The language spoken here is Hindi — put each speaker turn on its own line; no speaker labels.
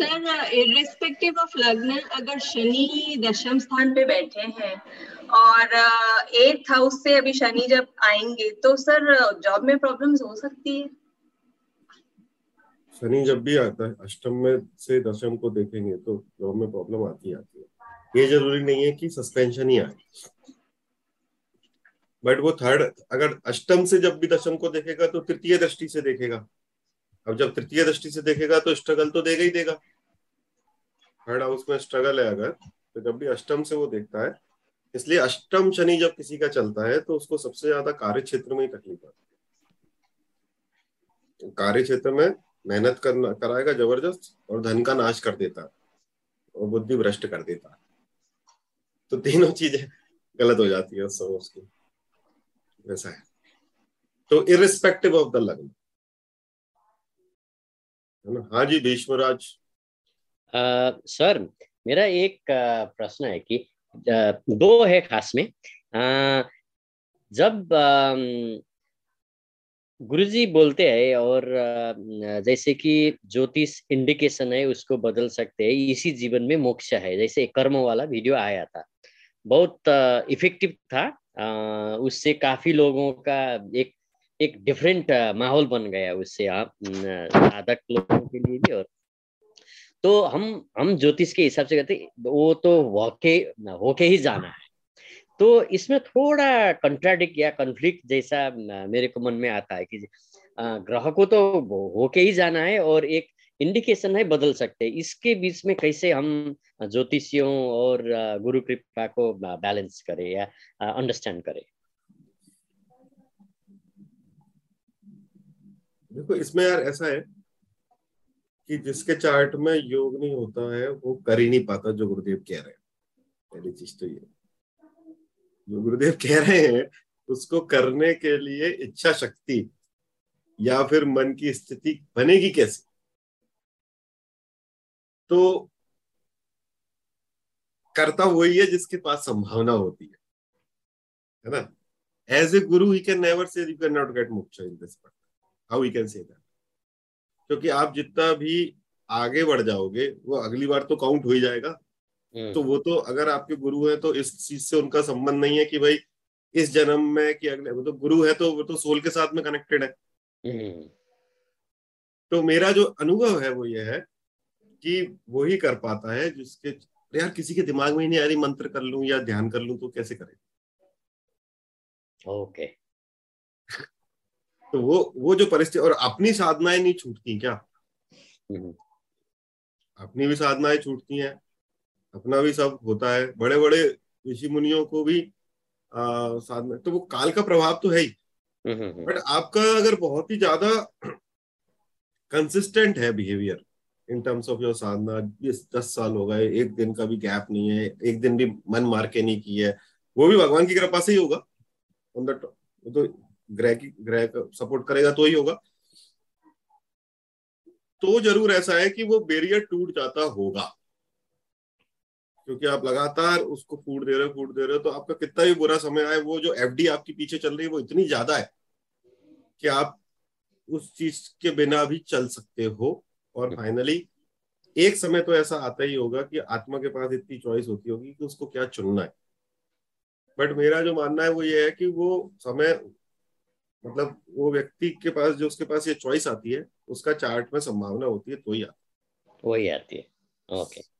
सर इरिस्पेक्टिव ऑफ़ लग्न, अगर शनि दशम स्थान पे बैठे हैं और एट्थ हाउस से अभी शनि जब आएँगे तो सर जॉब में प्रॉब्लम्स हो सकती है?
शनि जब भी आता है, अष्टम में से दशम को देखेंगे तो जॉब में प्रॉब्लम आती आती है। ये ज़रूरी नहीं है कि सस्पेंशन ही आए। बट वो थर्ड अगर अष्टम से जब भी दशम को देखेगा तो तृतीय दृष्टि से देखेगा। अब जब तृतीय दृष्टि से देखेगा तो स्ट्रगल तो देगा ही देगा। थर्ड हाउस में स्ट्रगल है अगर तो जब भी अष्टम से वो देखता है, इसलिए अष्टम शनि जब किसी का चलता है तो उसको सबसे ज़्यादा कार्य क्षेत्र में ही तकलीफ़ आती है। कार्य क्षेत्र में मेहनत करना, कराएगा ज़बरदस्त, और धन का नाश कर देता, और बुद्धि भ्रष्ट कर देता। तो तीनों चीज़ें गलत हो जाती है उस समय उसकी। वैसा है। तो इरिस्पेक्टिव ऑफ़ द लग्न है ना? हाँ जी, भीष्मराज
सर, मेरा एक प्रश्न है कि दो है खास में। जब गुरुजी बोलते हैं और जैसे कि ज्योतिष इंडिकेशन है, उसको बदल सकते हैं, इसी जीवन में मोक्ष है। जैसे कर्म वाला वीडियो आया था। बहुत इफ़ेक्टिव था। उससे काफ़ी लोगों का एक एक डिफरेंट माहौल बन गया उससे, आप साधक लोगों के लिए भी और तो हम हम ज्योतिष के हिसाब से कहते वो तो होके होके ही जाना है। तो इसमें थोड़ा कंट्राडिक्ट या कन्फ्लिक्ट जैसा मेरे को मन में आता है कि ग्रह को तो होके ही जाना है और एक इंडिकेशन है बदल सकते हैं। इसके बीच में कैसे हम ज्योतिषियों और गुरु कृपा को बैलेंस करें या अंडरस्टैंड करें?
देखो, इसमें यार ऐसा है कि जिसके चार्ट में योग नहीं होता है, वो कर ही नहीं पाता जो गुरुदेव कह रहे हैं। पहली चीज़ तो ये। जो गुरुदेव कह रहे हैं, उसको करने के लिए इच्छा शक्ति या फिर मन की स्थिति बनेगी कैसे? तो करता वही है जिसके पास संभावना होती है। है ना? As a guru he can never say you can not get moksha in this part how he can say that क्योंकि आप जितना भी आगे बढ़ जाओगे वो अगली बार तो काउंट हो ही जाएगा हम्म। तो वो तो अगर आपके गुरु है तो इस चीज़ से उनका संबंध नहीं है कि भाई इस जन्म में कि अगले वो तो गुरु है तो वो तो सोल के साथ में कनेक्टेड है हम्म। तो मेरा जो अनुभव है वो ये है कि वो ही कर पाता है जिसके यार किसी के दिमाग में ही नहीं आ रही मंत्र कर लू या ध्यान कर लू तो कैसे करे
ओके okay.
तो वो वो जो परिस्थिति और अपनी साधनाएँ नहीं छूटती क्या? हम्म। अपनी भी साधनाएँ छूटती हैं अपना भी सब होता है। बड़े बड़े ऋषि मुनियों को भी आ, साधना तो वो काल का प्रभाव तो है ही। बट हम्म, हम्म, आपका अगर बहुत ही ज़्यादा कंसिस्टेंट है behaviour in terms of your sadhana दस साल हो गए एक दिन का भी गैप नहीं है एक दिन भी मन मार के नहीं की है वो भी भगवान की कृपा से ही होगा। ऑन द तो ग्रह की ग्रह सपोर्ट करेगा तो ही होगा। तो ज़रूर ऐसा है कि वो बेरियर टूट जाता होगा। क्योंकि आप लगातार उसको फ़ूड दे रहे हो फ़ूड दे रहे हो तो आपका कितना भी बुरा समय आए वो जो एफडी आपके पीछे चल रही है वो इतनी ज़्यादा है कि आप उस चीज़ के बिना भी चल सकते हो। और फाइनली एक समय तो ऐसा आता ही होगा कि आत्मा के पास इतनी चॉइस होती होगी कि उसको क्या चुनना है। बट मेरा जो मानना है वो ये है कि वो समय मतलब वो व्यक्ति के पास, जो उसके पास ये चॉइस आती है, उसका चार्ट में संभावना होती है तो ही आती है।
वही आती है। ओके